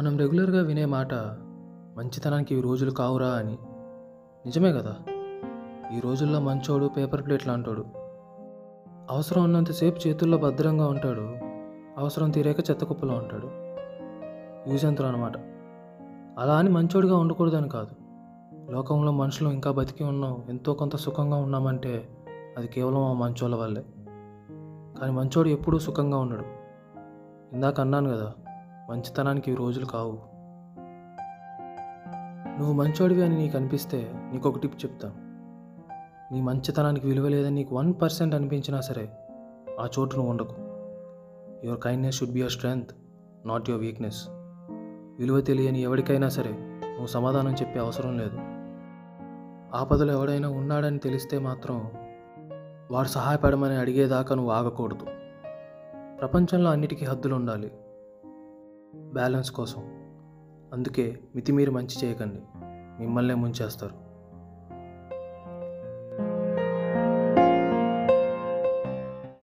మనం రెగ్యులర్గా వినే మాట మంచితనానికి ఈ రోజులు కావురా అని. నిజమే కదా? ఈ రోజుల్లో మంచోడు పేపర్ ప్లేట్ లాంటోడు. అవసరం ఉన్నంతసేపు చేతుల్లో భద్రంగా ఉంటాడు. అవసరం తీరాక చెత్త కుప్పలో ఉంటాడు. యూజ్ అంతరం అనమాట అలా అని మంచోడిగా ఉండకూడదని కాదు. లోకంలో మనుషులు ఇంకా బతికి ఉన్నాం. ఎంతో కొంత సుఖంగా ఉన్నామంటే అది కేవలం ఆ మంచోళ్ళ వల్లే. కానీ మంచోడు ఎప్పుడూ సుఖంగా ఉండడు. ఇందాక అన్నాను కదా మంచితనానికి ఈ రోజులు కావు. నువ్వు మంచోడివి అని నీకు అనిపిస్తే నీకు ఒక టిప్ చెప్తాను. నీ మంచితనానికి విలువ లేదని నీకు వన్ పర్సెంట్ అనిపించినా సరే ఆ చోటు నువ్వు ఉండకు. Your kindness should be your strength not your weakness. విలువ తెలియని ఎవరికైనా సరే నువ్వు సమాధానం చెప్పే అవసరం లేదు. ఆపదలో ఎవడైనా ఉన్నాడని తెలిస్తే మాత్రం వాడు సహాయపడమని అడిగేదాకా నువ్వు ఆగకూడదు. ప్రపంచంలో అన్నిటికీ హద్దులు ఉండాలి. బ్యాలెన్స్ కోసం. అందుకే మితిమీరి మంచి చేయకండి. మిమ్మల్నే ముంచేస్తారు.